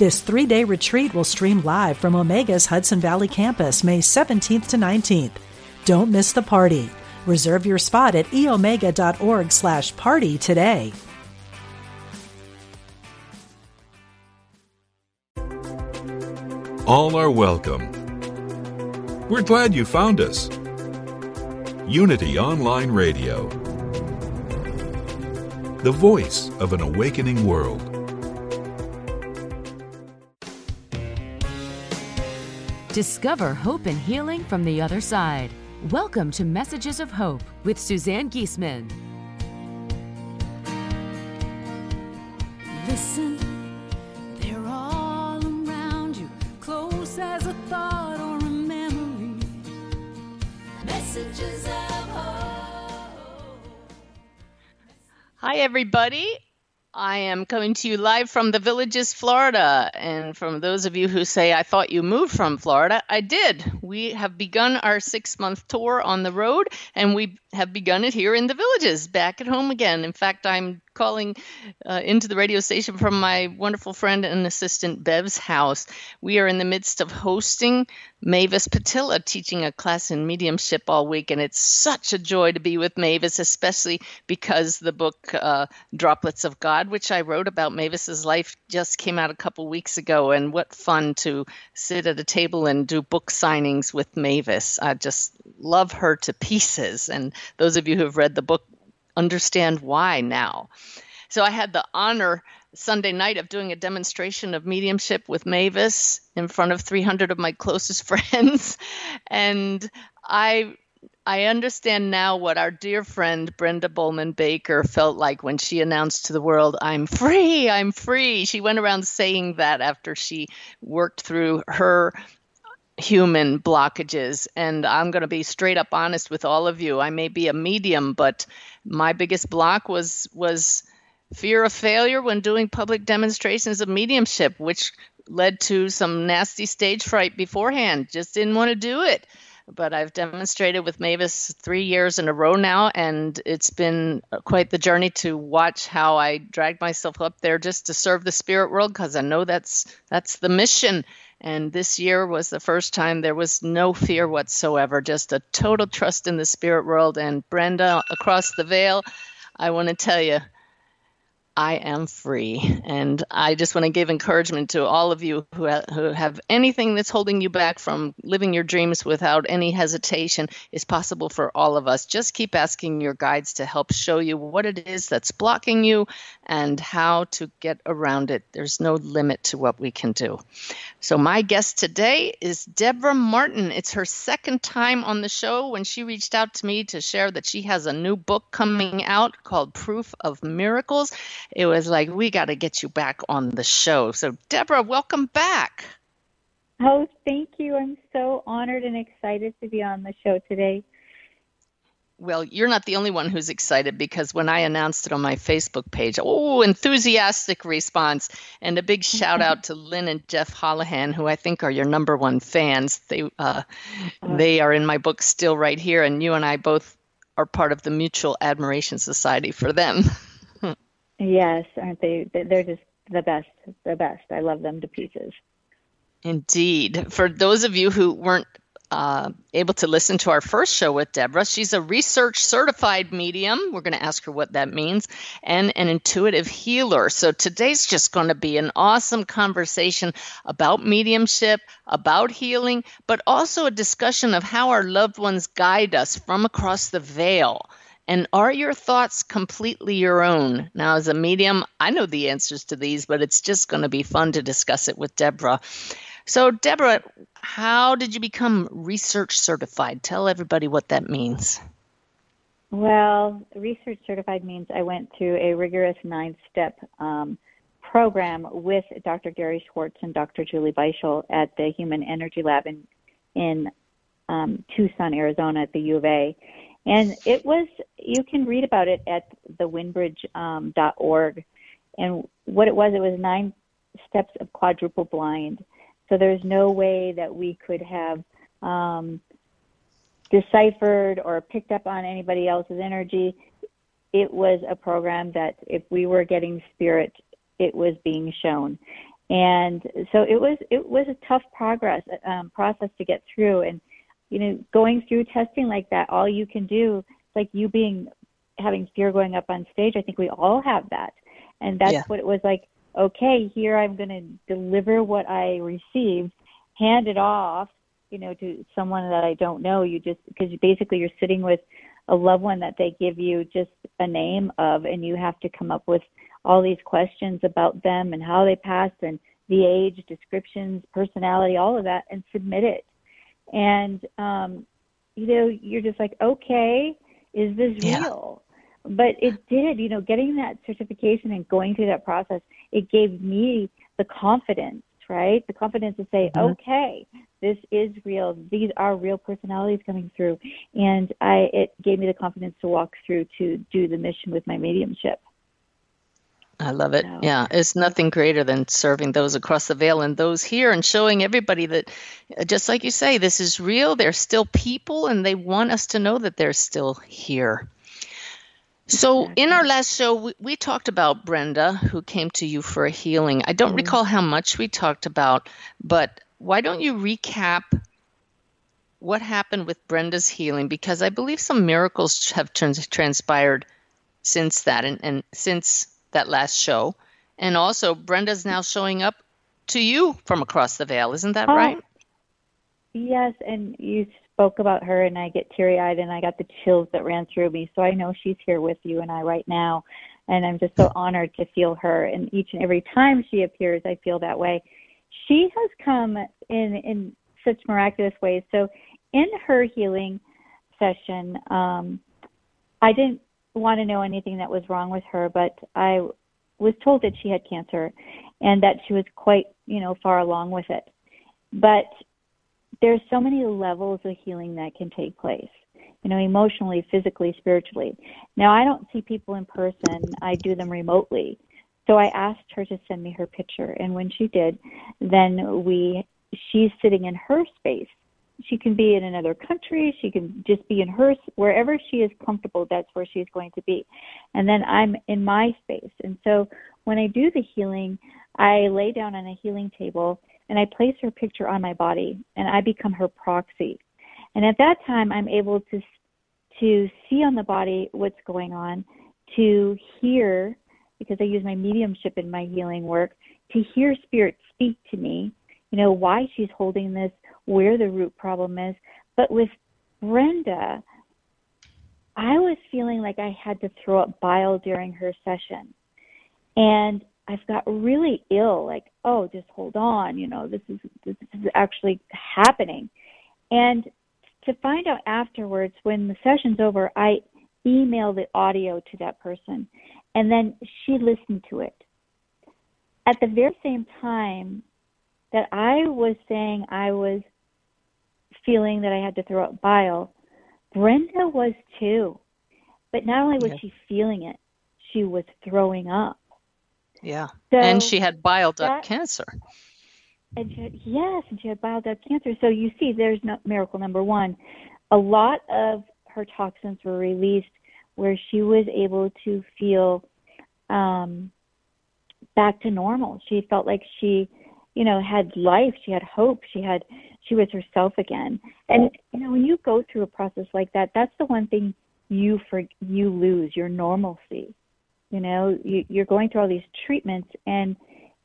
This three day retreat will stream live from Omega's Hudson Valley campus May 17th to 19th. Don't miss the party. Reserve your spot at eomega.org slash party today. All are welcome. We're glad you found us. Unity Online Radio, the voice of an awakening world. Discover hope and healing from the other side. Welcome to Messages of Hope with Suzanne Giesemann. Listen, they're all around you, close as a thought or a memory. Messages of hope. Hi, everybody. I am coming to you live from the Villages, Florida. And from those of you who say, I thought you moved from Florida, I did. We have begun our six month tour on the road, and we have begun it here in the Villages, back at home again. In fact, I'm calling uh, into the radio station from my wonderful friend and assistant Bev's house. We are in the midst of hosting Mavis Pittilla teaching a class in mediumship all week, and it's such a joy to be with Mavis, especially because the book uh, Droplets of God, which I wrote about Mavis's life, just came out a couple weeks ago. And what fun to sit at a table and do book signings with Mavis. I just love her to pieces. And those of you who have read the book understand why now. So I had the honor Sunday night of doing a demonstration of mediumship with Mavis in front of 300 of my closest friends. And I I understand now what our dear friend Brenda Bowman Baker felt like when she announced to the world, I'm free, I'm free. She went around saying that after she worked through her human blockages. And I'm going to be straight up honest with all of you. I may be a medium, but my biggest block was was fear of failure when doing public demonstrations of mediumship, which led to some nasty stage fright beforehand. Just didn't want to do it. But I've demonstrated with Mavis three years in a row now, and it's been quite the journey to watch how I drag myself up there just to serve the spirit world because I know that's that's the mission. And this year was the first time there was no fear whatsoever, just a total trust in the spirit world. And Brenda across the veil, I want to tell you, I am free. And I just want to give encouragement to all of you who, ha- who have anything that's holding you back from living your dreams without any hesitation It's possible for all of us. Just keep asking your guides to help show you what it is that's blocking you and how to get around it. There's no limit to what we can do. So, my guest today is Debra Martin. It's her second time on the show when she reached out to me to share that she has a new book coming out called Proof of Miracles it was like, we got to get you back on the show. So, Debra, welcome back. Oh, thank you. I'm so honored and excited to be on the show today. Well, you're not the only one who's excited because when I announced it on my Facebook page, oh, enthusiastic response. And a big shout out to Lynn and Jeff Holohan, who I think are your number one fans. They, uh, they are in my book still right here, and you and I both are part of the Mutual Admiration Society for them. Yes, aren't they? They're just the best, the best. I love them to pieces. Indeed. For those of you who weren't uh, able to listen to our first show with Debra, she's a research certified medium. We're going to ask her what that means, and an intuitive healer. So today's just going to be an awesome conversation about mediumship, about healing, but also a discussion of how our loved ones guide us from across the veil and are your thoughts completely your own? Now, as a medium, I know the answers to these, but it's just going to be fun to discuss it with Debra. So, Debra, how did you become research certified? Tell everybody what that means. Well, research certified means I went through a rigorous nine step um, program with Dr. Gary Schwartz and Dr. Julie Beischel at the Human Energy Lab in in um, Tucson, Arizona, at the U of A. And it was you can read about it at thewindbridge.org. Um, and what it was, it was nine steps of quadruple blind. So there's no way that we could have um, deciphered or picked up on anybody else's energy. It was a program that if we were getting spirit, it was being shown. And so it was it was a tough progress um, process to get through. And you know, going through testing like that, all you can do, like you being having fear going up on stage. I think we all have that, and that's yeah. what it was like. Okay, here I'm going to deliver what I received, hand it off, you know, to someone that I don't know. You just because basically you're sitting with a loved one that they give you just a name of, and you have to come up with all these questions about them and how they passed and the age, descriptions, personality, all of that, and submit it. And um, you know, you're just like, okay, is this yeah. real? But it did, you know, getting that certification and going through that process, it gave me the confidence, right? The confidence to say, mm-hmm. okay, this is real. These are real personalities coming through, and I it gave me the confidence to walk through to do the mission with my mediumship. I love it. Yeah, it's nothing greater than serving those across the veil and those here and showing everybody that, uh, just like you say, this is real. They're still people and they want us to know that they're still here. So, in our last show, we, we, talked about Brenda, who came to you for a healing. I don't mm-hmm. recall how much we talked about, but why don't you recap what happened with Brenda's healing? Because I believe some miracles have trans- transpired since that and, and since that last show. And also, Brenda's now showing up to you from across the veil. Isn't that oh, right? Yes, and you spoke about her, and I get teary eyed, and I got the chills that ran through me. So I know she's here with you and I right now. And I'm just so honored to feel her. And each and every time she appears, I feel that way. She has come in in such miraculous ways. So in her healing session, um, I didn't want to know anything that was wrong with her, but I was told that she had cancer and that she was quite, you know, far along with it. But there's so many levels of healing that can take place, you know, emotionally, physically, spiritually. Now, I don't see people in person, I do them remotely. So I asked her to send me her picture, and when she did, then we she's sitting in her space. She can be in another country. She can just be in her wherever she is comfortable that's where she's going to be. And then i'm in my space. And so when i do the healing i lay down on a healing table and i place her picture on my body and i become her proxy and at that time i'm able to to see on the body what's going on to hear because i use my mediumship in my healing work to hear spirit speak to me you know why she's holding this where the root problem is. But with Brenda, I was feeling like I had to throw up bile during her session. And I've got really ill, like, oh, just hold on, you know, this is this is actually happening. And to find out afterwards when the session's over, I email the audio to that person and then she listened to it. At the very same time that I was saying I was feeling that I had to throw up bile. Brenda was too. But not only was she feeling it, she was throwing up. Yeah. So and she had bile duct that, cancer. And she yes, and she had bile duct cancer. So you see, there's no, miracle number one. A lot of her toxins were released where she was able to feel um, back to normal. She felt like she, you know, had life. She had hope. She had she was herself again. And you know, when you go through a process like that, that's the one thing you for you lose your normalcy. You know, you, you're going through all these treatments and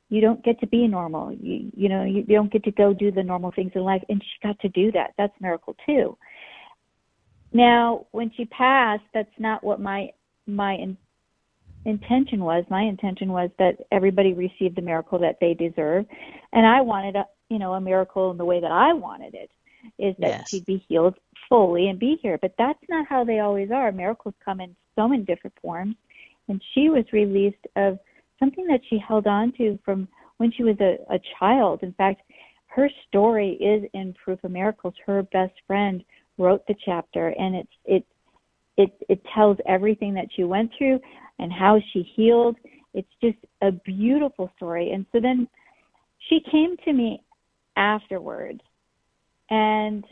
you don't get to be normal. You you know, you, you don't get to go do the normal things in life. And she got to do that. That's a miracle too. Now, when she passed, that's not what my my in, intention was. My intention was that everybody received the miracle that they deserve, and I wanted a, you know, a miracle in the way that I wanted it, is that yes. she'd be healed fully and be here. But that's not how they always are. Miracles come in so many different forms. And she was released of something that she held on to from when she was a, a child. In fact, her story is in Proof of Miracles. Her best friend wrote the chapter, and it's it it it tells everything that she went through and how she healed. It's just a beautiful story. And so then she came to me afterwards, and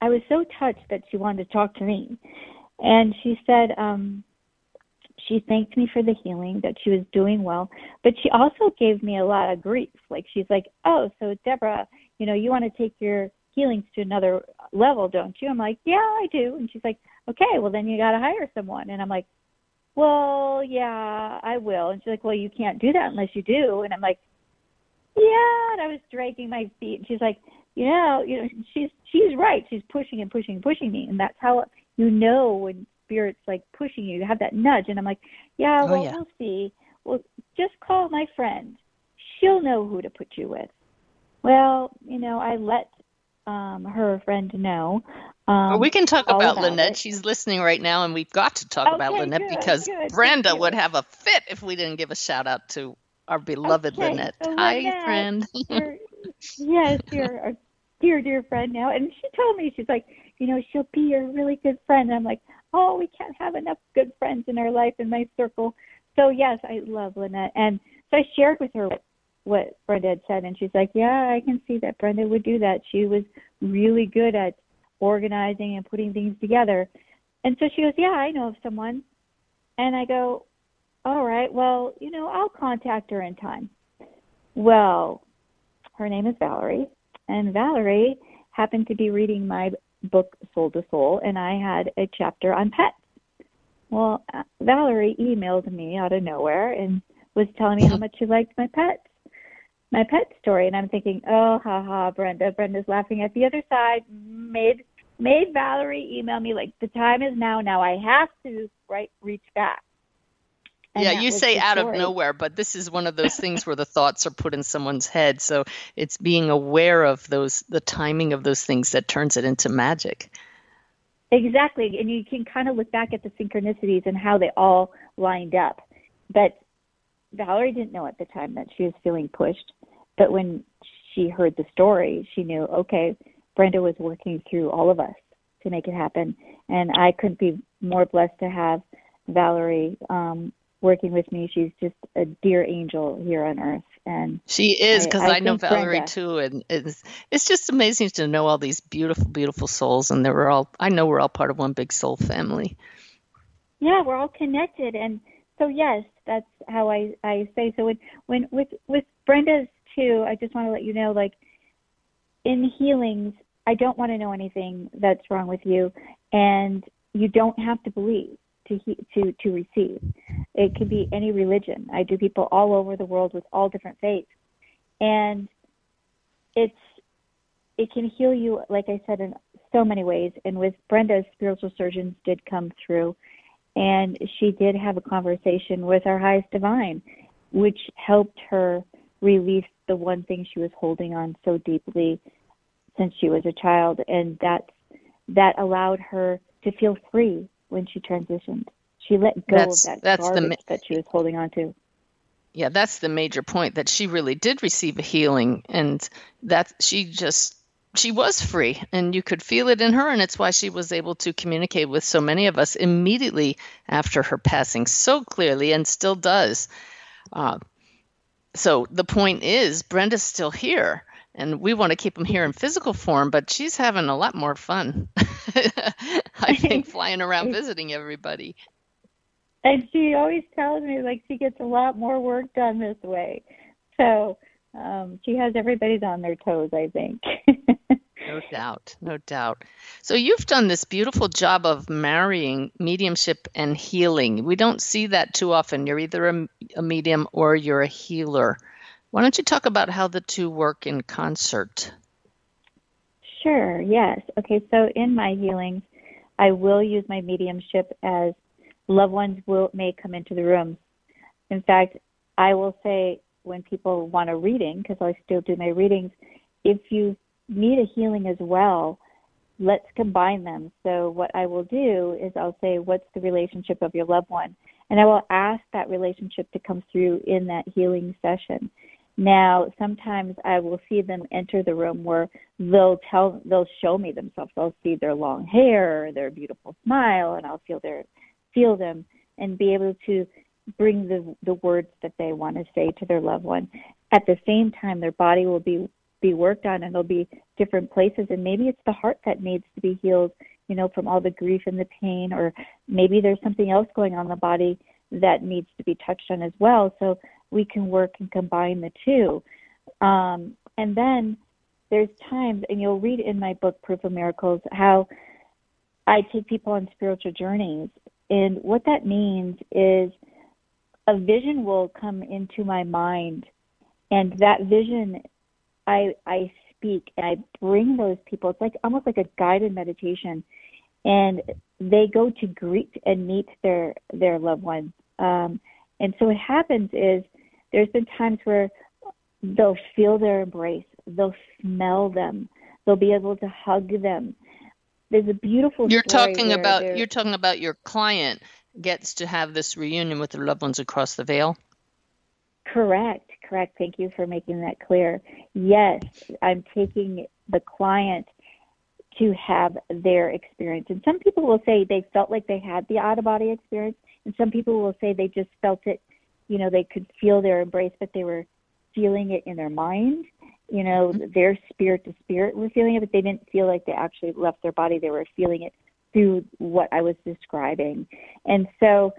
I was so touched that she wanted to talk to me. And she said, um, she thanked me for the healing, that she was doing well, but she also gave me a lot of grief. Like she's like, "Oh, so Debra, you know, you want to take your healings to another level, don't you?" I'm like, "Yeah, I do." And she's like, "Okay, well then you got to hire someone." And I'm like, "Well, yeah, I will." And she's like, "Well, you can't do that unless you do." And I'm like, "Yeah." And I was dragging my feet. And she's like, "You know, you know, she's she's right. She's pushing and pushing and pushing me, and that's how you know when spirit's like pushing you. You have that nudge, and I'm like, yeah, Oh, well, yeah. we'll see. Well, just call my friend. She'll know who to put you with. Well, you know, I let um her friend know. Um, But we can talk about, about Lynette. it. She's listening right now, and we've got to talk about Lynette good, because good, Brenda would have a fit if we didn't give a shout out to our beloved Okay, Lynette. so Hi, Lynette, friend. you're- yes, you're a dear, dear friend now. And she told me, she's like, you know, she'll be your really good friend. And I'm like, oh, we can't have enough good friends in our life, in my circle. So, yes, I love Lynette. And so I shared with her what what Brenda had said. And she's like, yeah, I can see that Brenda would do that. She was really good at organizing and putting things together. And so she goes, yeah, I know of someone. And I go, all right, well, you know, I'll contact her in time. Well, her name is Valerie, and Valerie happened to be reading my book Soul to Soul, and I had a chapter on pets. Well, uh, Valerie emailed me out of nowhere and was telling me how much she liked my pets, my pet story, and I'm thinking, oh, ha ha, Brenda. Brenda's laughing at the other side. Made made Valerie email me like the time is now. Now I have to right reach back. Yeah, you say out of nowhere, but this is one of those things where the thoughts are put in someone's head. So it's being aware of those, the timing of those things that turns it into magic. Exactly. And you can kind of look back at the synchronicities and how they all lined up. But Valerie didn't know at the time that she was feeling pushed. But when she heard the story, she knew, okay, Brenda was working through all of us to make it happen. And I couldn't be more blessed to have Valerie um, working with me. She's just a dear angel here on earth. And She is because I I, know Valerie Brenda- too, and it's it's just amazing to know all these beautiful, beautiful souls, and they were all. I know we're all part of one big soul family. yeah we're all connected and so yes that's how i i say so when when with with brenda's too i just want to let you know like in healings i don't want to know anything that's wrong with you and you don't have to believe to he, to to receive. It could be any religion. I do people all over the world with all different faiths. And it's it can heal you like i said in so many ways. And with brenda spiritual surgeons did come through and she did have a conversation with our highest divine, which helped her release the one thing she was holding on so deeply since she was a child, and that that allowed her to feel free when she transitioned. She let go That's- of that that's the that she was holding on to. Yeah, that's the major point that she really did receive a healing, and that she just she was free, and you could feel it in her, and it's why she was able to communicate with so many of us immediately after her passing so clearly, and still does. Uh, so the point is, Brenda's still here, and we want to keep them here in physical form, but she's having a lot more fun. I think flying around visiting everybody. And she always tells me like she gets a lot more work done this way. So um, she has everybody's on their toes, I think. No doubt, no doubt. So you've done this beautiful job of marrying mediumship and healing. We don't see that too often. You're either a, a medium or you're a healer. Why don't you talk about how the two work in concert? Sure, yes. Okay, so in my healings, I will use my mediumship as loved ones will may come into the room. In fact, I will say when people want a reading, because I still do my readings, if you need a healing as well, let's combine them. So what I will do is I'll say, what's the relationship of your loved one? And I will ask that relationship to come through in that healing session. Now, sometimes I will see them enter the room where they'll tell, they'll show me themselves. I'll see their long hair, their beautiful smile, and I'll feel their, feel them, and be able to bring the the words that they want to say to their loved one. At the same time, their body will be be worked on, and there'll be different places, and maybe it's the heart that needs to be healed, you know, from all the grief and the pain, or maybe there's something else going on in the body that needs to be touched on as well. So we can work and combine the two. Um, and then there's times, and you'll read in my book, Proof of Miracles, how I take people on spiritual journeys. And what that means is a vision will come into my mind, and that vision, I, I speak and I bring those people. It's like almost like a guided meditation, and they go to greet and meet their their loved ones. Um, and so what happens is there's been times where they'll feel their embrace, they'll smell them, they'll be able to hug them. There's a beautiful. You're talking about you're talking about your client gets to have this reunion with their loved ones across the veil. Correct, correct. Thank you for making that clear. Yes, I'm taking the client to have their experience. And some people will say they felt like they had the out of body experience, and some people will say they just felt it you know, they could feel their embrace, but they were feeling it in their mind. You know, mm-hmm. their spirit to spirit were feeling it, but they didn't feel like they actually left their body. They were feeling it through what I was describing. And so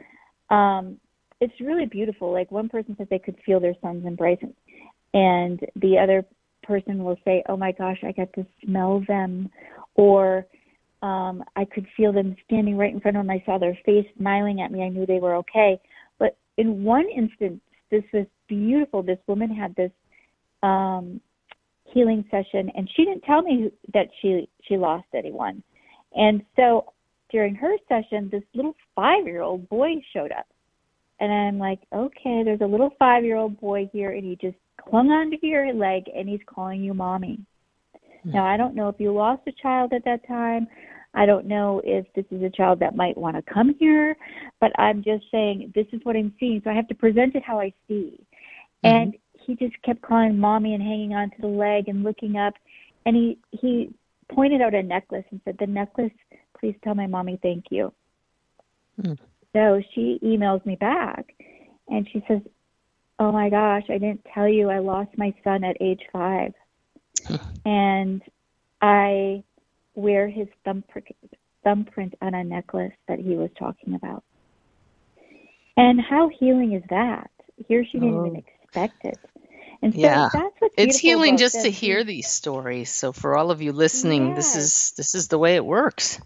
um, it's really beautiful. Like one person said they could feel their son's embrace, and the other person will say, "Oh my gosh, I got to smell them," or um, I could feel them standing right in front of them. I saw their face smiling at me. I knew they were okay in one instance, this was beautiful. This woman had this um, healing session, and she didn't tell me that she she lost anyone. And so during her session, this little five year old boy showed up, and I'm like, okay, there's a little five year old boy here, and he just clung onto your leg, and he's calling you mommy. Mm-hmm. Now I don't know if you lost a child at that time. I don't know if this is a child that might want to come here, but I'm just saying this is what I'm seeing. So I have to present it how I see. Mm-hmm. And he just kept calling mommy and hanging on to the leg and looking up. And he, he pointed out a necklace and said, The necklace, please tell my mommy thank you. Mm. So she emails me back and she says, Oh my gosh, I didn't tell you I lost my son at age five. and I wear his thumbprint, thumbprint on a necklace that he was talking about. And how healing is that? Here she didn't oh. even expect it. And so yeah. that's what's it's healing just to hear these stories. So for all of you listening, this is this is the way it works.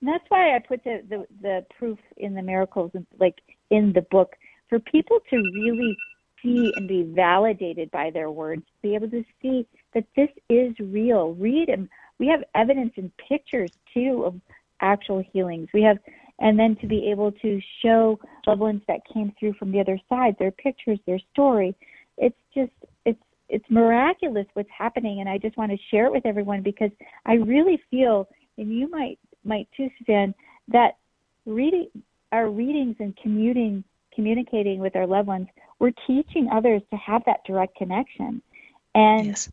And that's why I put the, the the proof in the miracles, like in the book, for people to really see and be validated by their words, be able to see that this is real. Read and we have evidence and pictures too of actual healings. We have, and then to be able to show loved ones that came through from the other side, their pictures, their story. It's just, it's, it's miraculous what's happening, and I just want to share it with everyone because I really feel, and you might might too, Suzanne, that reading our readings and commuting, communicating with our loved ones, we're teaching others to have that direct connection, and yes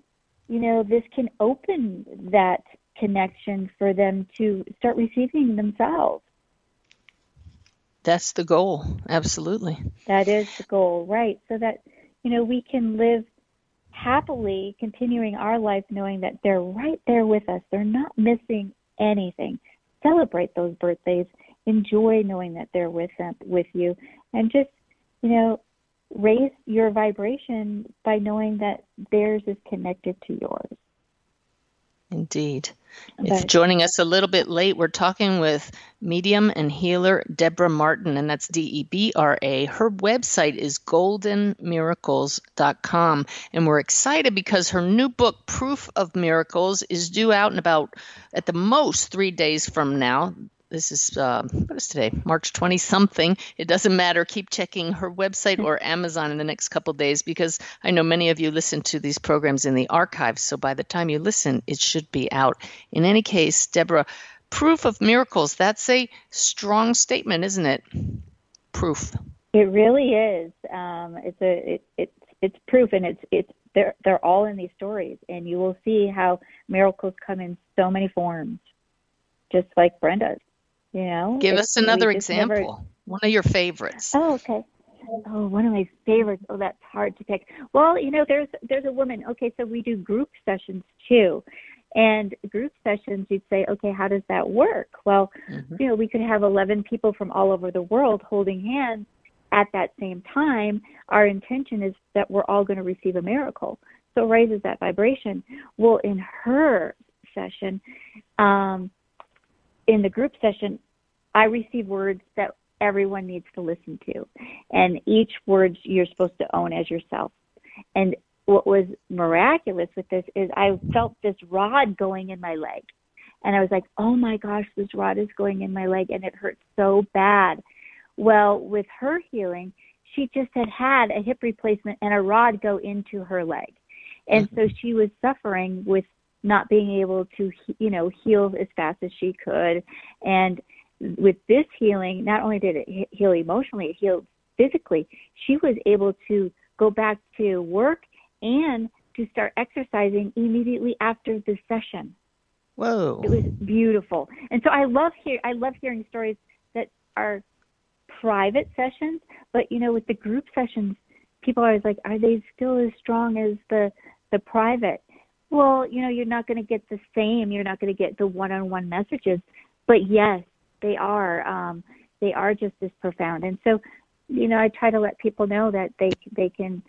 you know, this can open that connection for them to start receiving themselves. That's the goal. Absolutely. That is the goal, right? So that, you know, we can live happily continuing our life knowing that they're right there with us. They're not missing anything. Celebrate those birthdays. Enjoy knowing that they're with them, with you, and just you know raise your vibration by knowing that theirs is connected to yours. Indeed. if joining us a little bit late, we're talking with medium and healer Debra Martin, and that's D E B R A. Her website is goldenmiracles.com, and we're excited because her new book, Proof of Miracles, is due out in about, at the most, three days from now this is uh, what is today march 20 something it doesn't matter keep checking her website or amazon in the next couple days because i know many of you listen to these programs in the archives so by the time you listen it should be out in any case debra proof of miracles that's a strong statement isn't it proof. It really is. Um, it's a it, it's it's proof, and it's it's they're they're all in these stories, and you will see how miracles come in so many forms, just like Brenda's. You know, Give us another just never- example. One of your favorites. Oh, okay. Oh, one of my favorites. Oh, that's hard to pick. Well, you know, there's there's a woman. Okay, so we do group sessions too, and group sessions. You'd say, okay, how does that work? Well, Mhm. you know, we could have 11 people from all over the world holding hands at that same time. Our intention is that we're all going to receive a miracle. So it raises that vibration. Well, in her session, um, in the group session, I receive words that everyone needs to listen to. And each word you're supposed to own as yourself. And what was miraculous with this is I felt this rod going in my leg. And I was like, oh my gosh, this rod is going in my leg and it hurts so bad. Well, with her healing, she just had had a hip replacement and a rod go into her leg. And mm-hmm. so she was suffering with not being able to, he- you know, heal as fast as she could. And with this healing, not only did it heal emotionally, it healed physically. She was able to go back to work and to start exercising immediately after the session. Whoa. It was beautiful. And so I love hear I love hearing stories that are private sessions, but you know, with the group sessions, people are always like, are they still as strong as the the private? Well, you know, you're not going to get the same. You're not going to get the one-on-one messages, but yes, they are. Um, they are just as profound. And so, you know, I try to let people know that they they can.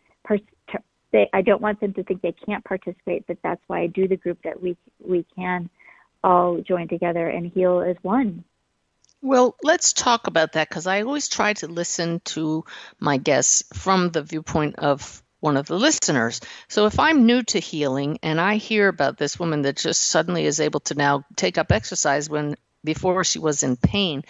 They, I don't want them to think they can't participate, but that's why I do the group that we we can all join together and heal as one. Well, let's talk about that because I always try to listen to my guests from the viewpoint of one of the listeners. So if I'm new to healing and I hear about this woman that just suddenly is able to now take up exercise when before she was in pain,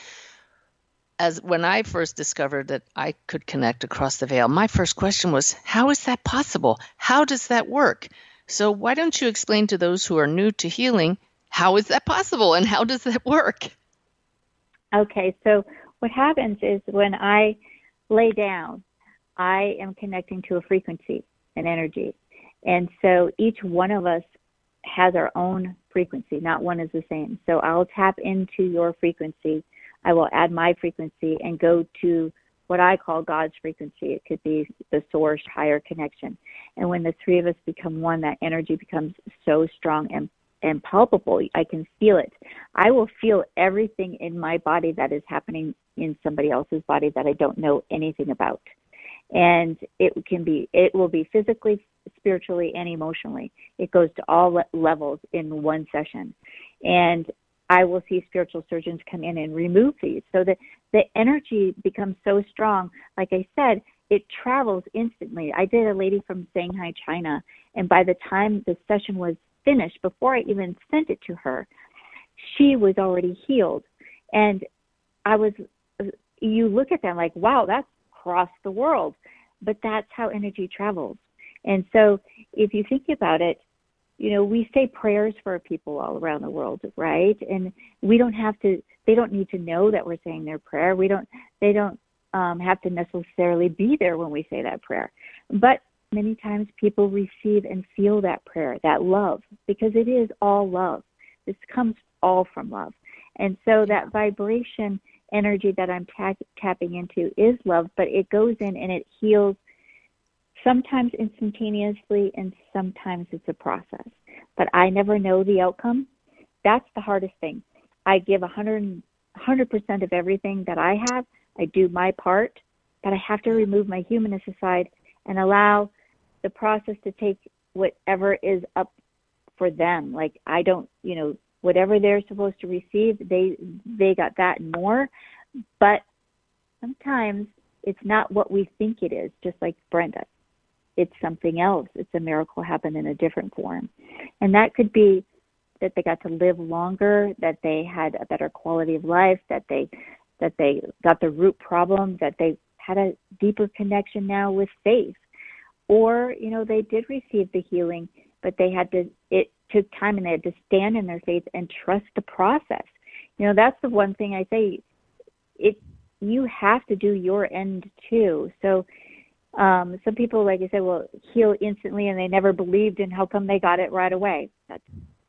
as when I first discovered that I could connect across the veil, my first question was, how is that possible? How does that work? So why don't you explain to those who are new to healing, how is that possible and how does that work? Okay, so what happens is when I lay down, I am connecting to a frequency, an energy. And so each one of us has our own frequency, not one is the same. So I'll tap into your frequency. I will add my frequency and go to what I call God's frequency. It could be the source, higher connection. And when the three of us become one, that energy becomes so strong and and palpable. I can feel it. I will feel everything in my body that is happening in somebody else's body that I don't know anything about. And it can be, it will be physically, spiritually, and emotionally. It goes to all le- levels in one session. And I will see spiritual surgeons come in and remove these so that the energy becomes so strong. Like I said, it travels instantly. I did a lady from Shanghai, China, and by the time the session was finished, before I even sent it to her, she was already healed. And I was, you look at that like, wow, that's across the world. But that's how energy travels. And so if you think about it, you know, we say prayers for people all around the world, right? And we don't have to, they don't need to know that we're saying their prayer. We don't, they don't um, have to necessarily be there when we say that prayer. But many times people receive and feel that prayer, that love, because it is all love. This comes all from love. And so that vibration energy that I'm ta- tapping into is love, but it goes in and it heals sometimes instantaneously and sometimes it's a process. But I never know the outcome. That's the hardest thing. I give 100, 100% of everything that I have. I do my part, but I have to remove my humanness aside and allow the process to take whatever is up for them. Like I don't, you know, whatever they're supposed to receive, they they got that and more. But sometimes it's not what we think it is, just like Brenda. It's something else. It's a miracle happened in a different form. And that could be that they got to live longer, that they had a better quality of life, that they that they got the root problem, that they had a deeper connection now with faith. Or, you know, they did receive the healing, but they had to it took time and they had to stand in their faith and trust the process. You know, that's the one thing I say it you have to do your end too. So um, some people, like I said, will heal instantly, and they never believed in how come they got it right away. That's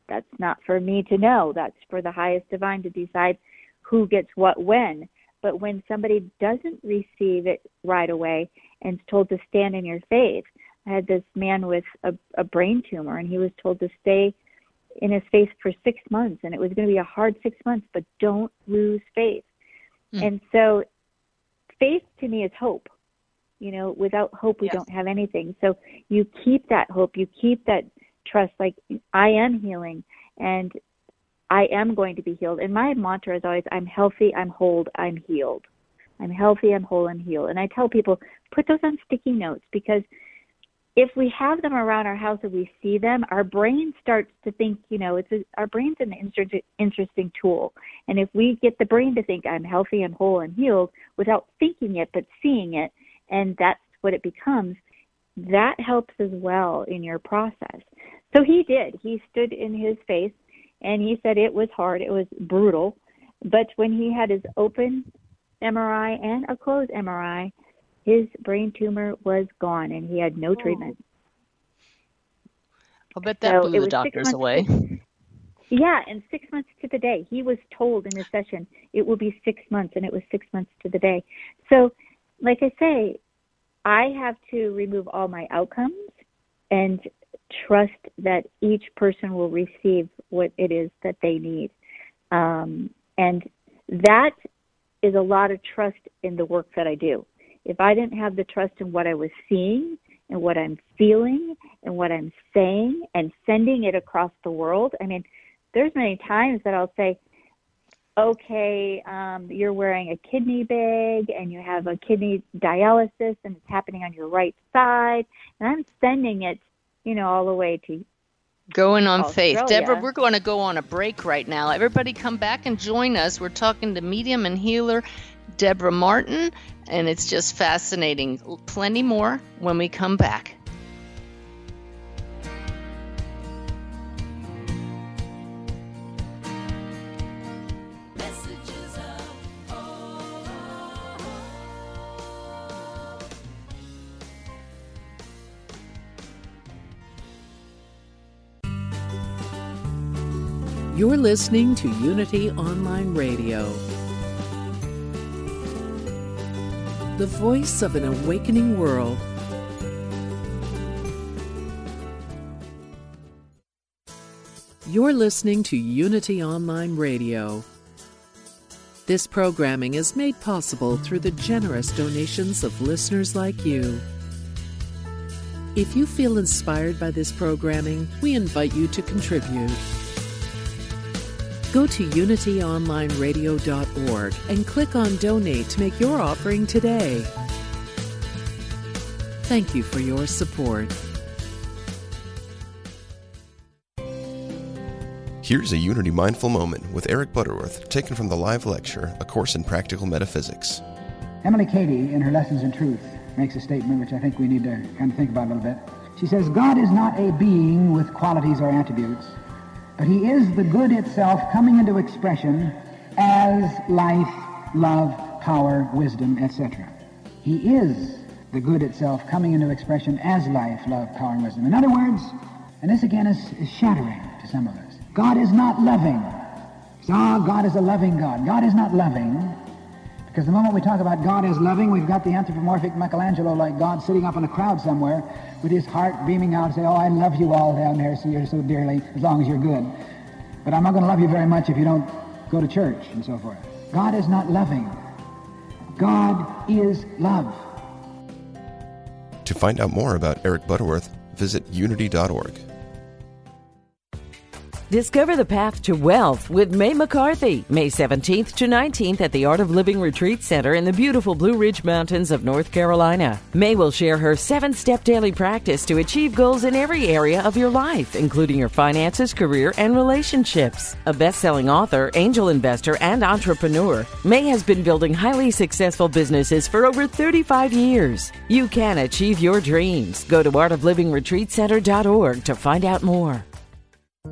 that's not for me to know. That's for the highest divine to decide who gets what when. But when somebody doesn't receive it right away and is told to stand in your faith, I had this man with a, a brain tumor, and he was told to stay in his faith for six months, and it was going to be a hard six months, but don't lose faith. Mm. And so, faith to me is hope. You know, without hope, we yes. don't have anything. So you keep that hope, you keep that trust. Like I am healing, and I am going to be healed. And my mantra is always, I'm healthy, I'm whole, I'm healed. I'm healthy, I'm whole, and healed. And I tell people, put those on sticky notes because if we have them around our house and we see them, our brain starts to think, you know, it's a, our brain's an inter- interesting tool. And if we get the brain to think I'm healthy and whole and healed without thinking it but seeing it, and that's what it becomes, that helps as well in your process. So he did. He stood in his face and he said it was hard, it was brutal. But when he had his open MRI and a closed MRI, his brain tumor was gone and he had no oh. treatment. I'll bet that so blew the doctors away. To, yeah, and six months to the day. He was told in his session it will be six months, and it was six months to the day. So, like I say, I have to remove all my outcomes and trust that each person will receive what it is that they need. Um, and that is a lot of trust in the work that I do if I didn't have the trust in what I was seeing and what I'm feeling and what I'm saying and sending it across the world, I mean, there's many times that I'll say, okay, um, you're wearing a kidney bag and you have a kidney dialysis and it's happening on your right side, and I'm sending it, you know, all the way to Going on Australia. faith. Debra, we're going to go on a break right now. Everybody come back and join us. We're talking to medium and healer Debra Martin, and it's just fascinating. Plenty more when we come back. You're listening to Unity Online Radio, the voice of an awakening world. You're listening to Unity Online Radio. This programming is made possible through the generous donations of listeners like you. If you feel inspired by this programming, we invite you to contribute. Go to unityonlineradio.org and click on Donate to make your offering today. Thank you for your support. Here's a Unity Mindful Moment with Eric Butterworth, taken from the live lecture, A Course in Practical Metaphysics. Emily Cady, in her Lessons in Truth, makes a statement which I think we need to kind of think about a little bit. She says, God is not a being with qualities or attributes but he is the good itself coming into expression as life, love, power, wisdom, etc. He is the good itself coming into expression as life, love, power, and wisdom. In other words, and this again is, is shattering to some of us, God is not loving. Ah, God is a loving God. God is not loving because the moment we talk about God as loving, we've got the anthropomorphic Michelangelo like God sitting up in a crowd somewhere with his heart beaming out and say, oh, I love you all down there so you're so dearly as long as you're good. But I'm not going to love you very much if you don't go to church and so forth. God is not loving. God is love. To find out more about Eric Butterworth, visit unity.org. Discover the path to wealth with May McCarthy, May 17th to 19th at the Art of Living Retreat Center in the beautiful Blue Ridge Mountains of North Carolina. May will share her seven step daily practice to achieve goals in every area of your life, including your finances, career, and relationships. A best selling author, angel investor, and entrepreneur, May has been building highly successful businesses for over 35 years. You can achieve your dreams. Go to artoflivingretreatcenter.org to find out more.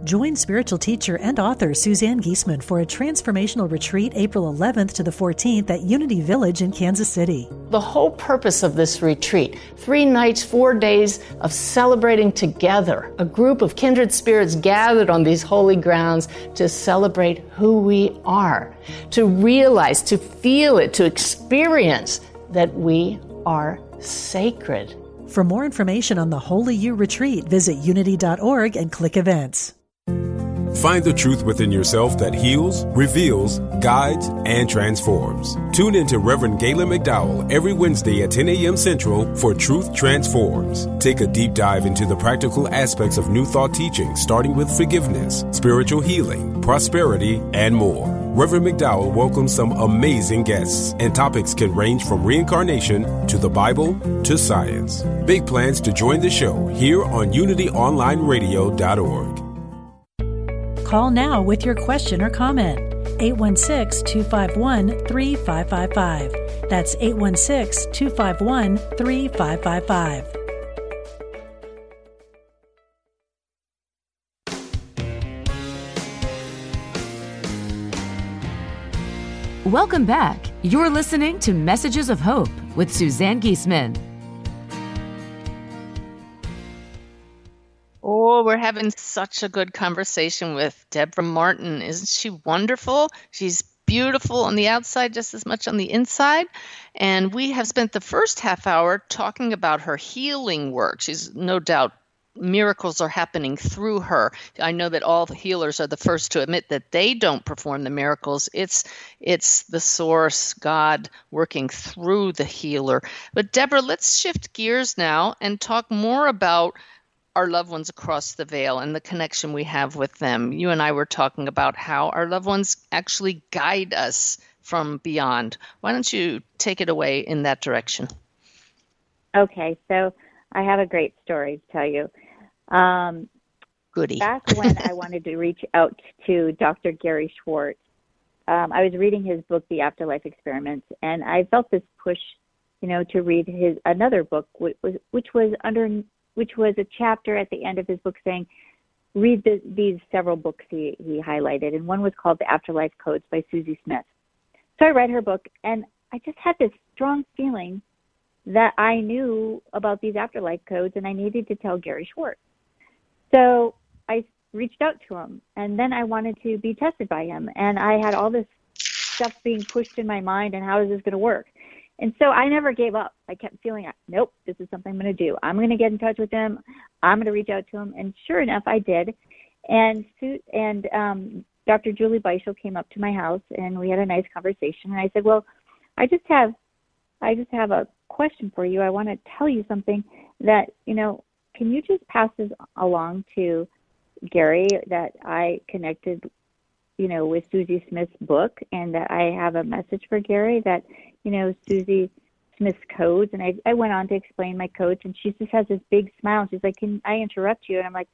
Join spiritual teacher and author Suzanne Giesemann for a transformational retreat April 11th to the 14th at Unity Village in Kansas City. The whole purpose of this retreat three nights, four days of celebrating together, a group of kindred spirits gathered on these holy grounds to celebrate who we are, to realize, to feel it, to experience that we are sacred. For more information on the Holy You retreat, visit unity.org and click events. Find the truth within yourself that heals, reveals, guides, and transforms. Tune in to Reverend Galen McDowell every Wednesday at 10 a.m. Central for Truth Transforms. Take a deep dive into the practical aspects of New Thought teaching, starting with forgiveness, spiritual healing, prosperity, and more. Reverend McDowell welcomes some amazing guests, and topics can range from reincarnation to the Bible to science. Big plans to join the show here on UnityOnlineRadio.org. Call now with your question or comment. 816 251 3555. That's 816 251 3555. Welcome back. You're listening to Messages of Hope with Suzanne Giesemann. Oh, we're having such a good conversation with Debra Martin. Isn't she wonderful? She's beautiful on the outside just as much on the inside. And we have spent the first half hour talking about her healing work. She's no doubt miracles are happening through her. I know that all healers are the first to admit that they don't perform the miracles. It's it's the source, God working through the healer. But Debra, let's shift gears now and talk more about our loved ones across the veil and the connection we have with them. You and I were talking about how our loved ones actually guide us from beyond. Why don't you take it away in that direction? Okay, so I have a great story to tell you. Um, Goody. Back when I wanted to reach out to Dr. Gary Schwartz, um, I was reading his book, The Afterlife Experiments, and I felt this push, you know, to read his another book, which was which was under which was a chapter at the end of his book saying, read the, these several books he, he highlighted, and one was called The Afterlife Codes by Susy Smith. So I read her book, and I just had this strong feeling that I knew about these afterlife codes, and I needed to tell Gary Schwartz. So I reached out to him, and then I wanted to be tested by him, and I had all this stuff being pushed in my mind, and how is this going to work? And so I never gave up. I kept feeling, nope, this is something I'm going to do. I'm going to get in touch with him. I'm going to reach out to him. And sure enough, I did. And and um, Dr. Julie Beischel came up to my house, and we had a nice conversation. And I said, well, I just have, I just have a question for you. I want to tell you something that you know. Can you just pass this along to Gary that I connected, you know, with Susy Smith's book, and that I have a message for Gary that you know, Susy Smith's codes. And I, I went on to explain my codes, and she just has this big smile. And She's like, Can I interrupt you? And I'm like,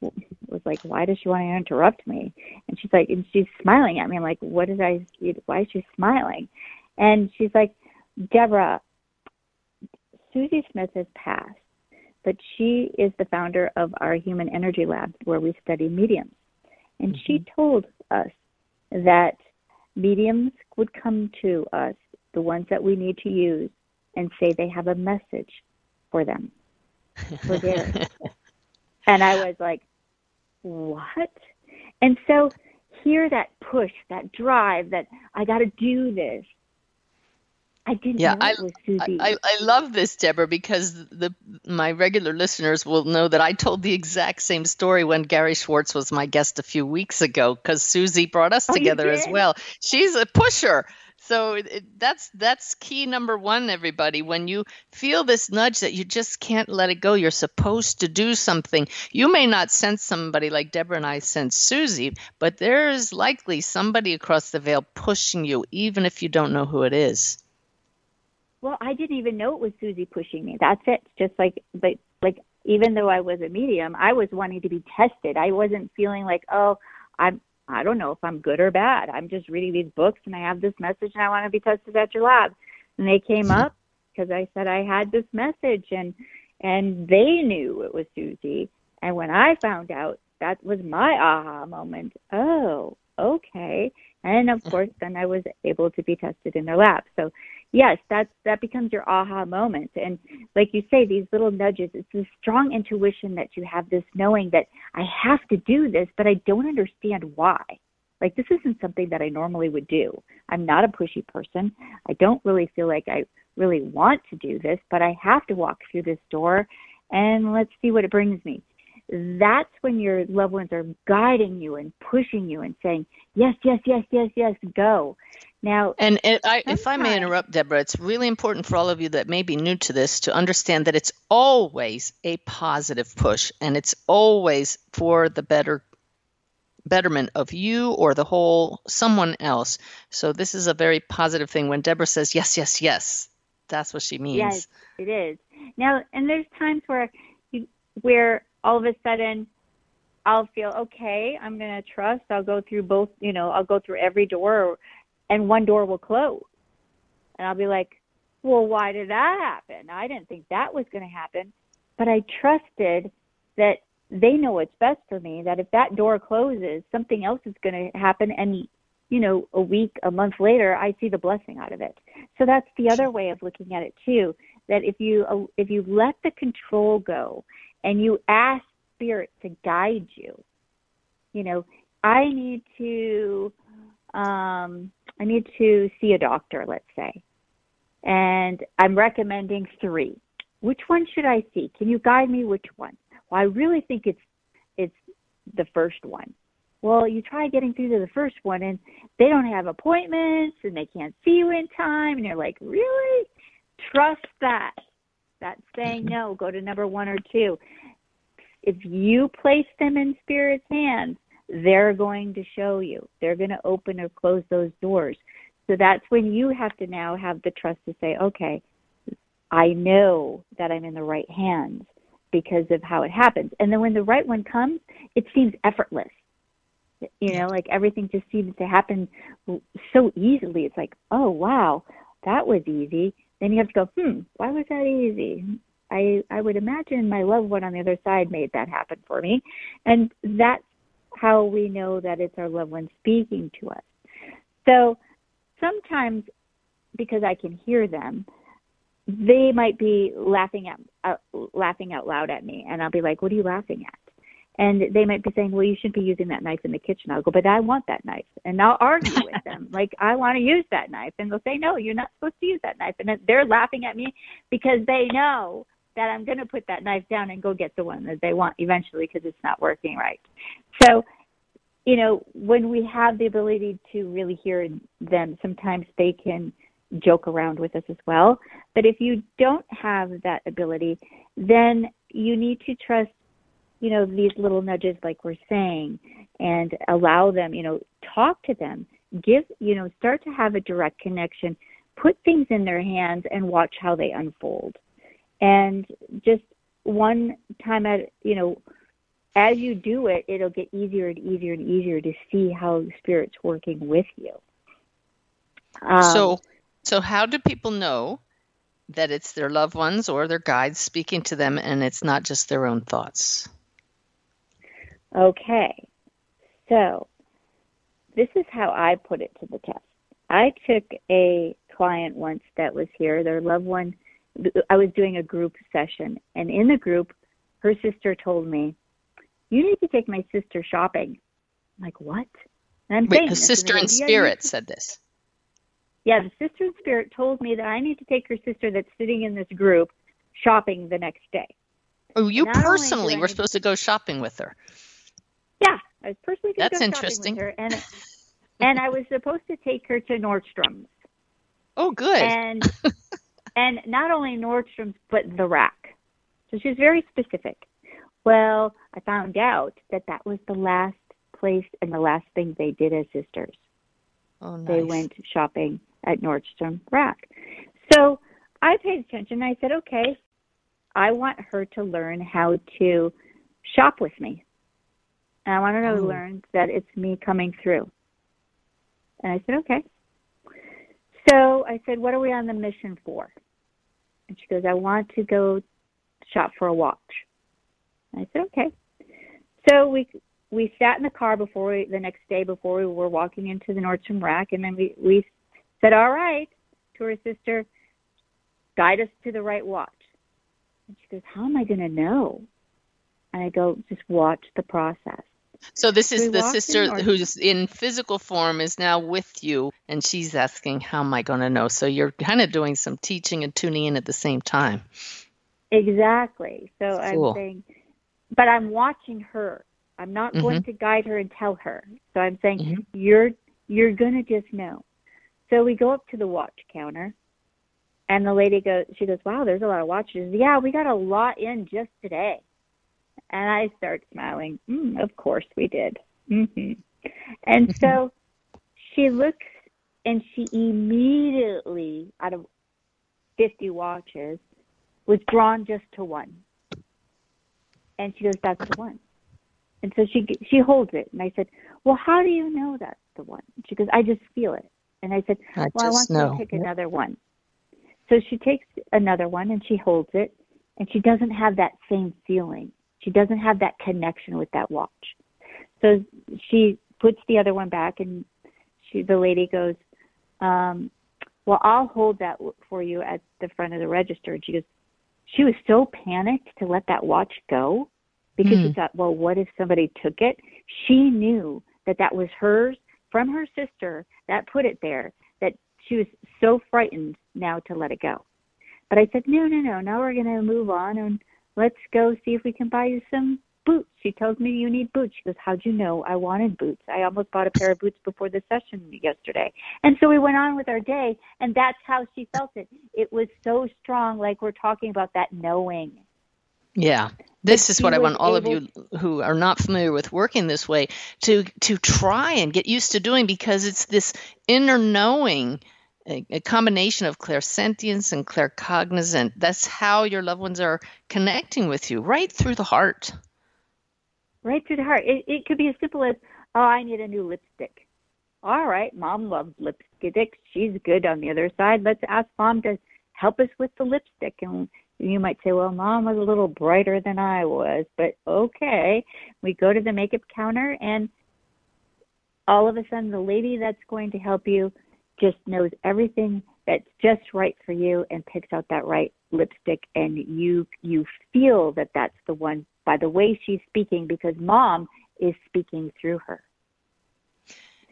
was like, why does she want to interrupt me? And she's like, and she's smiling at me. I'm like, what did I? Why is she smiling? And she's like, Debra, Susy Smith has passed, but she is the founder of our Human Energy Lab, where we study mediums. And mm-hmm. she told us that mediums would come to us the ones that we need to use, and say they have a message for them. For and I was like, what? And so hear that push, that drive, that I got to do this. I didn't yeah, know I, it was Susy. I, I love this, Debra, because the my regular listeners will know that I told the exact same story when Gary Schwartz was my guest a few weeks ago, because Susy brought us Oh, together as well. She's a pusher. So it, that's that's key number one, everybody. When you feel this nudge that you just can't let it go, you're supposed to do something. You may not sense somebody like Debra and I sense Susy, but there is likely somebody across the veil pushing you, even if you don't know who it is. Well, I didn't even know it was Susy pushing me. That's it. Just like, but like, even though I was a medium, I was wanting to be tested. I wasn't feeling like, oh, I'm, I don't know if I'm good or bad. I'm just reading these books and I have this message and I want to be tested at your lab. And they came up because I said I had this message and, and they knew it was Susy. And when I found out that was my aha moment. Oh, okay. And of course, then I was able to be tested in their lab. So, yes, that's that becomes your aha moment. And like you say, these little nudges, it's this strong intuition that you have this knowing that I have to do this, but I don't understand why. Like this isn't something that I normally would do. I'm not a pushy person. I don't really feel like I really want to do this, but I have to walk through this door and let's see what it brings me. That's when your loved ones are guiding you and pushing you and saying, yes, yes, yes, yes, yes, go. Now, and it, I, if I may interrupt, Debra, it's really important for all of you that may be new to this to understand that it's always a positive push and it's always for the better betterment of you or the whole someone else. So this is a very positive thing. When Debra says yes, yes, yes, that's what she means. Yes, it is. Now, and there's times where you, where all of a sudden I'll feel okay. I'm going to trust. I'll go through both. You know, I'll go through every door, and one door will close, and I'll be like, "Well, why did that happen? I didn't think that was going to happen." But I trusted that they know what's best for me that if that door closes something else is going to happen and you know a week a month later i see the blessing out of it so that's the other way of looking at it too that if you if you let the control go and you ask spirit to guide you you know i need to um i need to see a doctor let's say and i'm recommending 3 which one should i see can you guide me which one well, I really think it's it's the first one. Well, you try getting through to the first one and they don't have appointments and they can't see you in time and you're like, "Really? Trust that." That's saying no, go to number 1 or 2. If you place them in spirit's hands, they're going to show you. They're going to open or close those doors. So that's when you have to now have the trust to say, okay, I know that I'm in the right hands because of how it happens. And then when the right one comes, it seems effortless. You know, like everything just seems to happen so easily. It's like, oh wow, that was easy. Then you have to go, hmm, why was that easy? I I would imagine my loved one on the other side made that happen for me, and that's how we know that it's our loved one speaking to us. So sometimes, because I can hear them, they might be laughing at uh, laughing out loud at me and I'll be like, "What are you laughing at?" And they might be saying, "Well, you shouldn't be using that knife in the kitchen." I'll go, "But I want that knife." And I'll argue with them, like, "I want to use that knife." And they'll say, "No, you're not supposed to use that knife." And they're laughing at me because they know that I'm going to put that knife down and go get the one that they want eventually because it's not working right. So, you know, when we have the ability to really hear them, sometimes they can joke around with us as well. But if you don't have that ability, then you need to trust, you know, these little nudges, like we're saying, and allow them, you know, talk to them, give, you know, start to have a direct connection, put things in their hands and watch how they unfold. And just one time at, you know, as you do it, it'll get easier and easier and easier to see how the Spirit's working with you. Um, so, so, how do people know that it's their loved ones or their guides speaking to them and it's not just their own thoughts? Okay. So, this is how I put it to the test. I took a client once that was here, their loved one. I was doing a group session, and in the group, her sister told me, You need to take my sister shopping. I'm like, What? And I'm Wait, saying, the sister in spirit said this yeah, the sister in spirit told me that I need to take her sister that's sitting in this group shopping the next day. Oh, you personally were supposed to go shopping with her. Yeah, I was personally going to go interesting. shopping with her, and and I was supposed to take her to Nordstrom's. Oh, good. And and not only Nordstrom's, but the rack. So she was very specific. Well, I found out that that was the last place and the last thing they did as sisters. Oh, nice. They went shopping at Nordstrom Rack. So I paid attention. I said, okay, I want her to learn how to shop with me. And I want her to oh. learn that it's me coming through. And I said, okay. So I said, what are we on the mission for? And she goes, I want to go shop for a watch. And I said, okay. so we we sat in the car before we, the next day before we were walking into the Nordstrom rack, and then we we said, "All right," to her sister, "guide us to the right watch." And she goes, "How am I going to know?" And I go, "Just watch the process." So this is we the in sister Nordstrom. who's in physical form is now with you, and she's asking, "How am I going to know?" So you're kind of doing some teaching and tuning in at the same time. Exactly. So Cool. I'm saying, but I'm watching her. I'm not going Mhm. to guide her and tell her. So I'm saying Mhm. you're you're gonna just know. So we go up to the watch counter, and the lady goes. She goes, "Wow, there's a lot of watches. Yeah, we got a lot in just today." And I start smiling. Mm, of course we did. hmm And so she looks, and she immediately, out of 50 watches, was drawn just to one. And she goes, "That's the one." And so she she holds it, and I said, "Well, how do you know that's the one?" She goes, "I just feel it." And I said, I "Well, I want just you know." to take another one." So she takes another one and she holds it, and she doesn't have that same feeling. She doesn't have that connection with that watch. So she puts the other one back, and she the lady goes, um, "Well, I'll hold that for you at the front of the register." And she goes, she was so panicked to let that watch go because she Hmm. thought, well, what if somebody took it? She knew that that was hers from her sister that put it there, that she was so frightened now to let it go. But I said, no, no, no. Now we're going to move on and let's go see if we can buy you some boots. She tells me you need boots. She goes, how'd you know I wanted boots? I almost bought a pair of boots before the session yesterday. And so we went on with our day, and that's how she felt it. It was so strong, like we're talking about that knowing. Yeah. This is what I want all of you who are not familiar with working this way to to try and get used to doing because it's this inner knowing a, a combination of clairsentience and claircognizant. That's how your loved ones are connecting with you right through the heart. right through the heart. It, it could be as simple as, oh, I need a new lipstick. All right, mom loves lipstick. She's good on the other side. Let's ask mom to help us with the lipstick. And you might say, well, mom was a little brighter than I was, but okay. We go to the makeup counter, and all of a sudden, the lady that's going to help you just knows everything that's just right for you and picks out that right lipstick and you you feel that that's the one by the way she's speaking because mom is speaking through her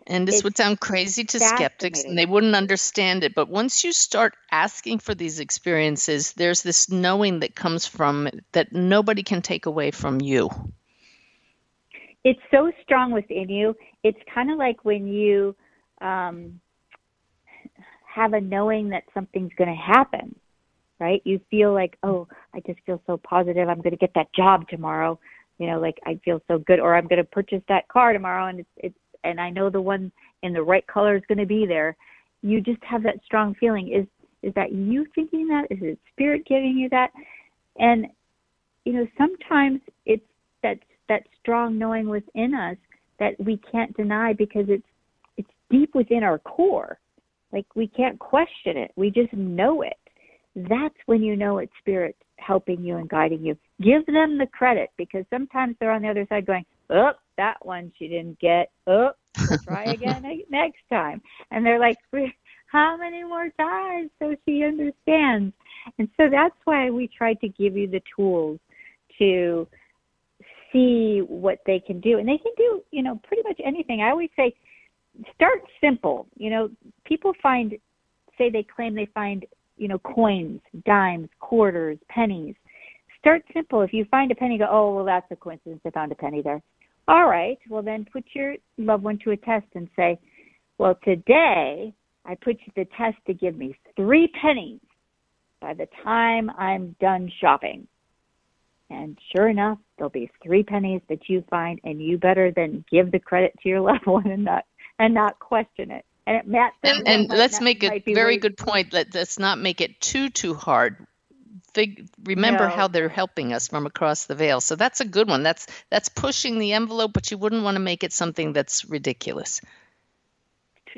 And this It's would sound crazy to skeptics and they wouldn't understand it. But once you start asking for these experiences, there's this knowing that comes from it that nobody can take away from you. it's so strong within you it's kind of like when you um have a knowing that something's going to happen right? You feel like oh i just feel so positive i'm going to get that job tomorrow. You know like i feel so good or i'm going to purchase that car tomorrow and it's it's and i know the one in the right color is going to be there. You just have that strong feeling. Is is that you thinking that? Is it spirit giving you that? And you know sometimes it's that that strong knowing within us that we can't deny because it's it's deep within our core like we can't question it. We just know it. That's when you know it's spirit helping you and guiding you. Give them the credit because sometimes they're on the other side going oh that one she didn't get. Oh we'll try again next time. And they're like how many more times so she understands? And so that's why we try to give you the tools to see what they can do. And they can do you know pretty much anything. I always say start simple. You know people find say they claim they find you know coins dimes quarters pennies. Start simple. If you find a penny go oh well that's a coincidence. I found a penny there. All right. Well then put your loved one to a test and say well today i put you to the test to give me three pennies by the time i'm done shopping. And sure enough, there'll be three pennies that you find, and you better then give the credit to your loved one and not and not question it. And it, Matt, And, and let's not- make a very good point. Let, let's not make it too, too hard. Fig, remember No. how they're helping us from across the veil. So that's a good one. That's that's pushing the envelope, but you wouldn't want to make it something that's ridiculous.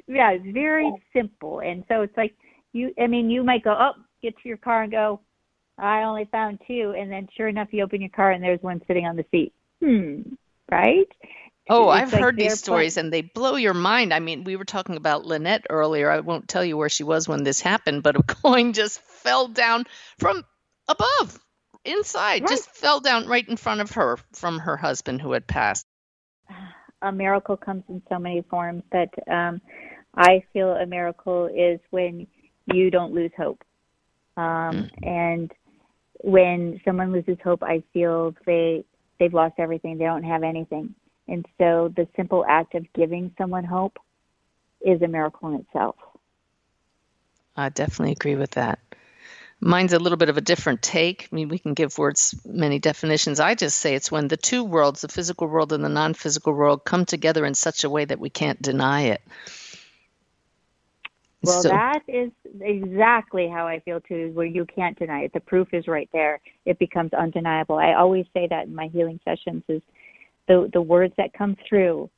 Yeah, it's very simple, and so it's like you. I mean, you might go, oh, get to your car and go. I only found two, and then sure enough, you open your car and there's one sitting on the seat. Hmm. right? Oh, I've like heard these stories and they blow your mind. I mean, we were talking about Lynette earlier. I won't tell you where she was when this happened, but a coin just fell down from above, inside, just fell down right in front of her from her husband who had passed. a miracle comes in so many forms but um i feel a miracle is when you don't lose hope um and when someone loses hope i feel they they've lost everything they don't have anything and so the simple act of giving someone hope is a miracle in itself I definitely agree with that. Mine's a little bit of a different take. I mean, we can give words many definitions. I just say it's when the two worlds, the physical world and the non physical world, come together in such a way that we can't deny it. Well, So- that is exactly how I feel too, where you can't deny it. The proof is right there. It becomes undeniable. I always say that in my healing sessions is the the words that come through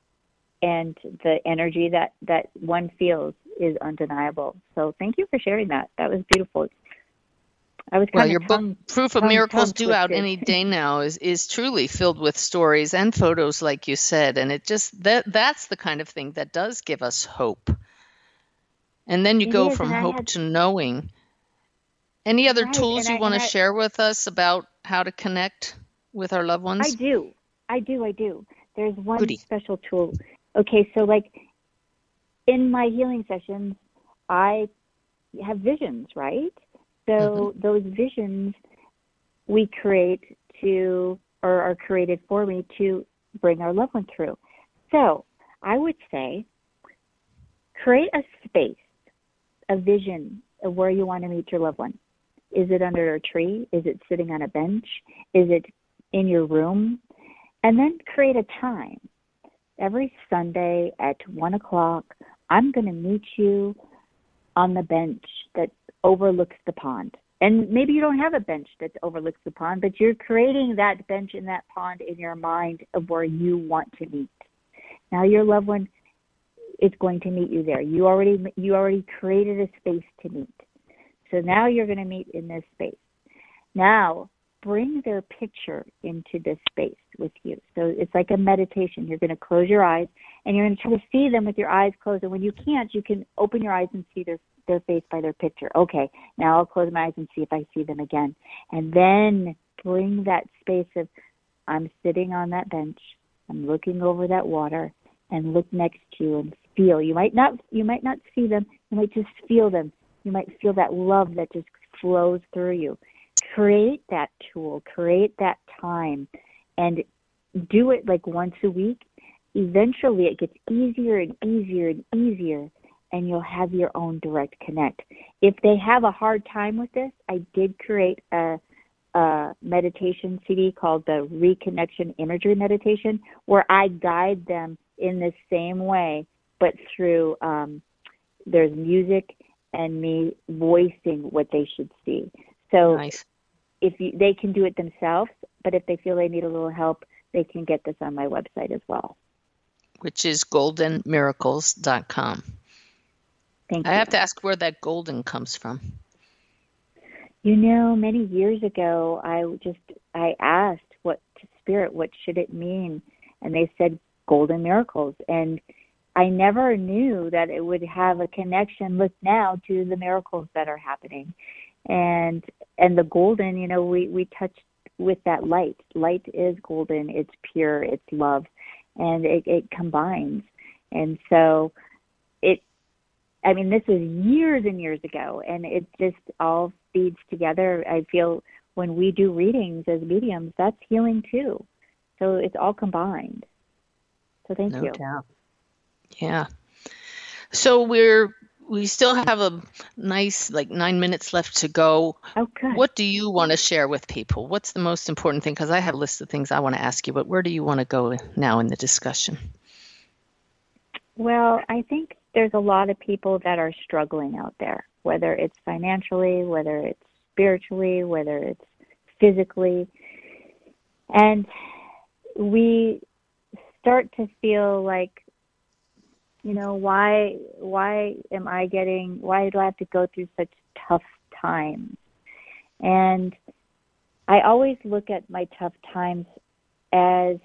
and the energy that that one feels is undeniable. So thank you for sharing that. That was beautiful. I was Well, your of book, Proof of tongue- Miracles, tongue due out any day now, is is truly filled with stories and photos, like you said, and it just that that's the kind of thing that does give us hope. And then you It go is, from hope had- to knowing. Any other Right, tools you I- want to I- share with us about how to connect with our loved ones? I do. I do. I do. There's one Goody. special tool. Okay, so like in my healing sessions, I have visions, right? So mm-hmm. those visions we create to, or are created for me to bring our loved one through. So I would say create a space, a vision of where you want to meet your loved one. Is it under a tree? Is it sitting on a bench? Is it in your room? And then create a time. Every Sunday at one o'clock, I'm going to meet you on the bench that overlooks the pond. And maybe you don't have a bench that overlooks the pond, but you're creating that bench and that pond in your mind of where you want to meet. Now your loved one is going to meet you there. You already you already created a space to meet. So now you're going to meet in this space. Now bring their picture into this space with you. So it's like a meditation. You're going to close your eyes and you're going to try to see them with your eyes closed. And when you can't, you can open your eyes and see their their face by their picture. Okay, now I'll close my eyes and see if I see them again. And then bring that space of I'm sitting on that bench. I'm looking over that water and look next to you and feel. You might not you might not see them. You might just feel them. You might feel that love that just flows through you. Create that tool, create that time and do it like once a week. Eventually it gets easier and easier and easier and you'll have your own direct connect. If they have a hard time with this, I did create a a meditation CD called the Reconnection Imagery Meditation, where I guide them in the same way, but through um, there's music and me voicing what they should see. So Nice. if you, they can do it themselves, but if they feel they need a little help, they can get this on my website as well. Which is goldenmiracles.com. Thank you. I you. have to ask where that golden comes from. You know, many years ago, I just I asked what to spirit, what should it mean, and they said golden miracles, and I never knew that it would have a connection. Look now to the miracles that are happening, and and the golden. You know, we we touched with that light. Light is golden. It's pure. It's love, and it, it combines. And so, it I mean, this was years and years ago, and it just all feeds together. I feel when we do readings as mediums, that's healing too. So it's all combined. So thank No you. doubt. Yeah. So we're we still have a nice like nine minutes left to go. Good. What do you want to share with people? What's the most important thing? Because I have a list of things I want to ask you, but where do you want to go now in the discussion? Well, I think there's a lot of people that are struggling out there, whether it's financially, whether it's spiritually, whether it's physically. And we start to feel like you know why why am i getting why do i have to go through such tough times and i always look at my tough times as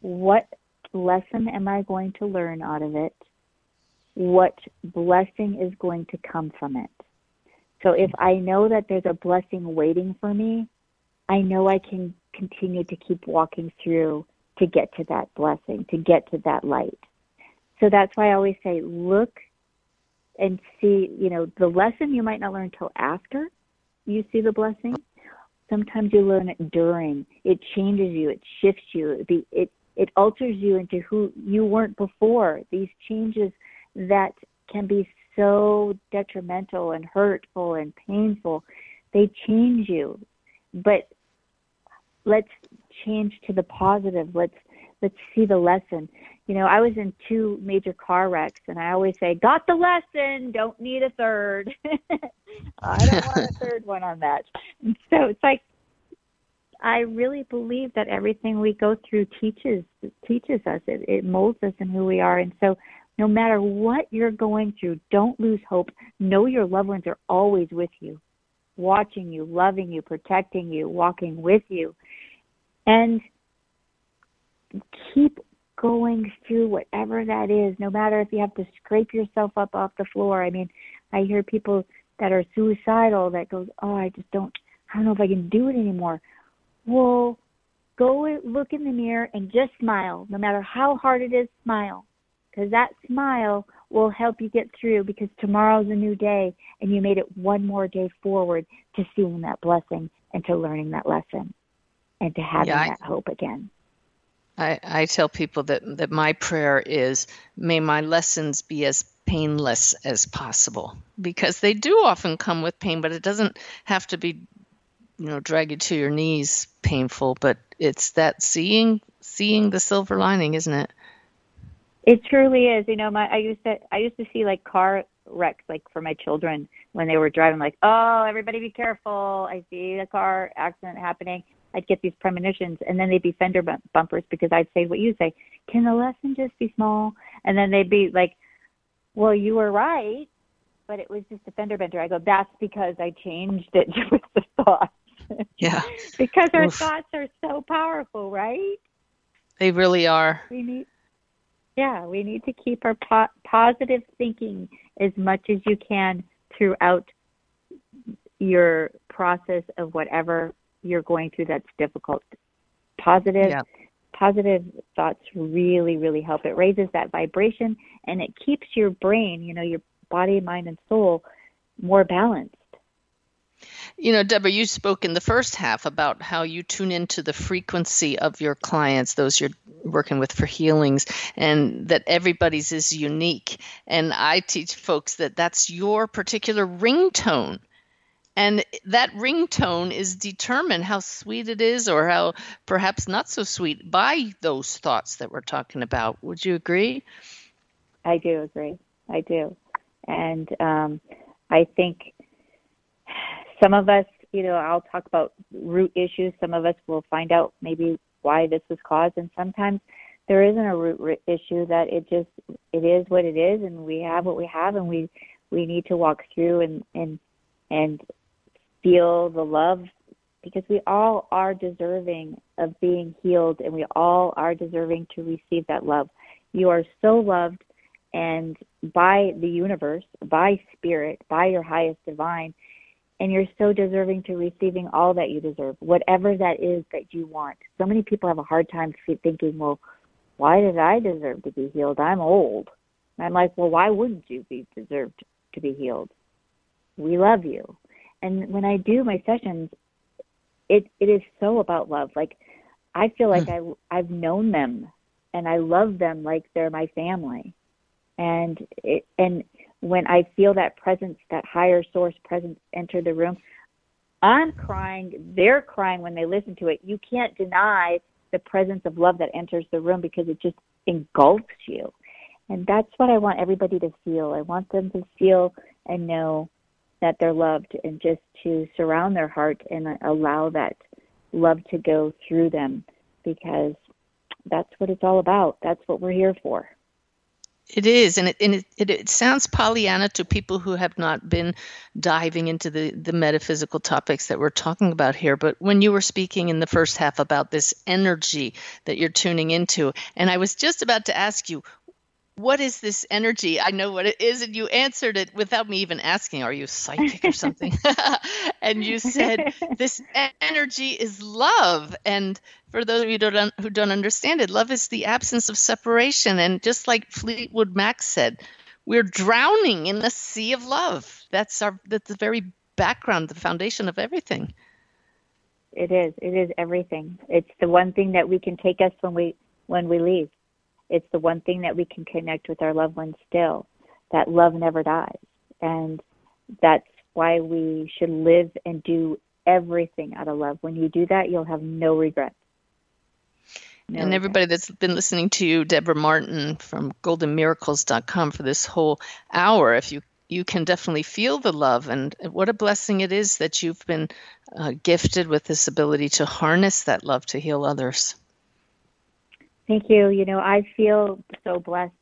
what lesson am I going to learn out of it? What blessing is going to come from it? So if I know that there's a blessing waiting for me, I know I can continue to keep walking through to get to that blessing, to get to that light. So that's why I always say, look and see, you know, the lesson you might not learn till after you see the blessing. Sometimes you learn it during. It changes you. It shifts you. It it, it alters you into who you weren't before. These changes that can be so detrimental and hurtful and painful, they change you. But let's change to the positive. Let's let's see the lesson. You know, I was in two major car wrecks, and I always say, "Got the lesson. Don't need a third. I don't want a third one on that." And so it's like I really believe that everything we go through teaches teaches us. It, it molds us in who we are, and so no matter what you're going through, don't lose hope. Know your loved ones are always with you, watching you, loving you, protecting you, walking with you. And keep going through whatever that is, no matter if you have to scrape yourself up off the floor. I mean, I hear people that are suicidal that goes, "Oh, I just don't I don't know if I can do it anymore." Well, go look in the mirror and just smile. No matter how hard it is, smile. Cuz that smile will help you get through because tomorrow's a new day and you made it one more day forward to seeing that blessing and to learning that lesson and to having Yeah, I- that hope again. I, I tell people that, that my prayer is may my lessons be as painless as possible because they do often come with pain, but it doesn't have to be, you know, drag you to your knees painful, but it's that seeing seeing the silver lining, isn't it? It truly is. You know, my I used to I used to see like car wrecks like for my children when they were driving like, "Oh, everybody be careful. I see a car accident happening." I'd get these premonitions and then they'd be fender bump- bumpers because I'd say what you say, "Can the lesson just be small?" And then they'd be like, "Well, you were right, but it was just a fender bender." I go, "That's because I changed it with the thoughts." Yeah. because our Oof. thoughts are so powerful, right? They really are. we need yeah we need to keep our po- positive thinking as much as you can throughout your process of whatever you're going through that's difficult positive Yeah. positive thoughts really really help it raises that vibration and it keeps your brain you know your body mind and soul more balanced You know, Debra, you spoke in the first half about how you tune into the frequency of your clients, those you're working with for healings, and that everybody's is unique. And I teach folks that that's your particular ringtone. And that ringtone is determined how sweet it is or how perhaps not so sweet by those thoughts that we're talking about. Would you agree? I do agree. I do. And um, I think some of us, you know, I'll talk about root issues. Some of us will find out maybe why this was caused. And sometimes there isn't a root issue that it just, it is what it is. And we have what we have and we, we need to walk through and, and, and feel the love because we all are deserving of being healed and we all are deserving to receive that love. You are so loved and by the universe, by spirit, by your highest divine, and you're so deserving to receiving all that you deserve, whatever that is that you want. So many people have a hard time thinking, well, why did I deserve to be healed? I'm old. And I'm like, well, why wouldn't you be deserved to be healed? We love you. And when I do my sessions, it it is so about love. Like I feel like hmm. I I've known them and I love them like they're my family. And it and when I feel that presence, that higher source presence enter the room, I'm crying, they're crying when they listen to it. You can't deny the presence of love that enters the room because it just engulfs you. And that's what I want everybody to feel. I want them to feel and know that they're loved and just to surround their heart and allow that love to go through them because that's what it's all about. That's what we're here for. It is, and it and it, it, it sounds Pollyanna to people who have not been diving into the the metaphysical topics that we're talking about here. But when you were speaking in the first half about this energy that you're tuning into, and I was just about to ask you, what is this energy? I know what it is, and you answered it without me even asking, Are you psychic or something? and you said, This energy is love. And for those of you who don't, who don't understand it, love is the absence of separation. And just like Fleetwood Mac said, we're drowning in the sea of love. That's our that's the very background, the foundation of everything. It is. It is everything. It's the one thing that we can take us when we when we leave. It's the one thing that we can connect with our loved ones still. That love never dies. And that's why we should live and do everything out of love. When you do that, you'll have no regrets. No and everybody that's been listening to you, Debra Martin from goldenmiracles.com for this whole hour, if you you can definitely feel the love and what a blessing it is that you've been uh, gifted with this ability to harness that love to heal others. Thank you. You know, I feel so blessed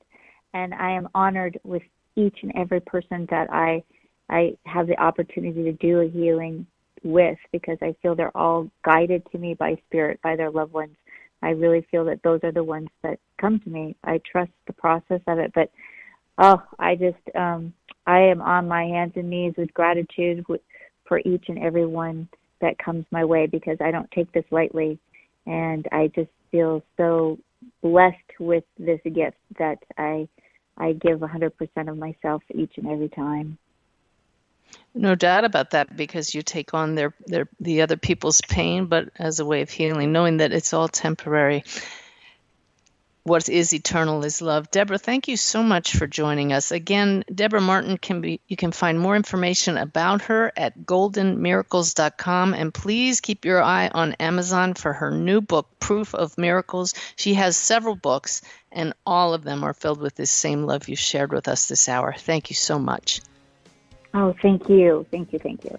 and I am honored with each and every person that I I have the opportunity to do a healing with because I feel they're all guided to me by spirit, by their loved ones. I really feel that those are the ones that come to me. I trust the process of it, but oh, I just um I am on my hands and knees with gratitude with, for each and every one that comes my way because I don't take this lightly and I just feel so blessed with this gift that I I give 100% of myself each and every time. No doubt about that because you take on their, their the other people's pain but as a way of healing knowing that it's all temporary what is eternal is love. Debra, thank you so much for joining us. Again, Debra Martin can be you can find more information about her at goldenmiracles.com and please keep your eye on Amazon for her new book Proof of Miracles. She has several books and all of them are filled with this same love you shared with us this hour. Thank you so much. Oh, thank you. Thank you. Thank you.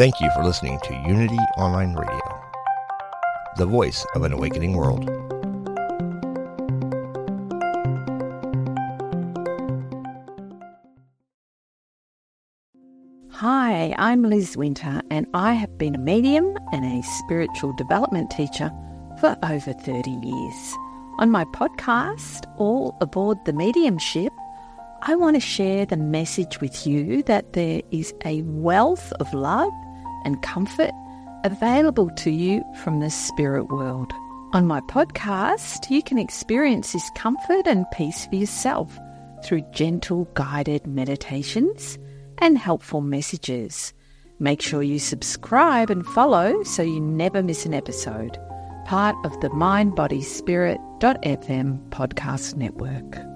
Thank you for listening to Unity Online Radio, the voice of an awakening world. Hi, I'm Liz Winter, and I have been a medium and a spiritual development teacher for over 30 years. On my podcast, All Aboard the Mediumship, I want to share the message with you that there is a wealth of love and comfort available to you from the spirit world. On my podcast, you can experience this comfort and peace for yourself through gentle guided meditations and helpful messages. Make sure you subscribe and follow so you never miss an episode. Part of the mindbodyspirit.fm podcast network.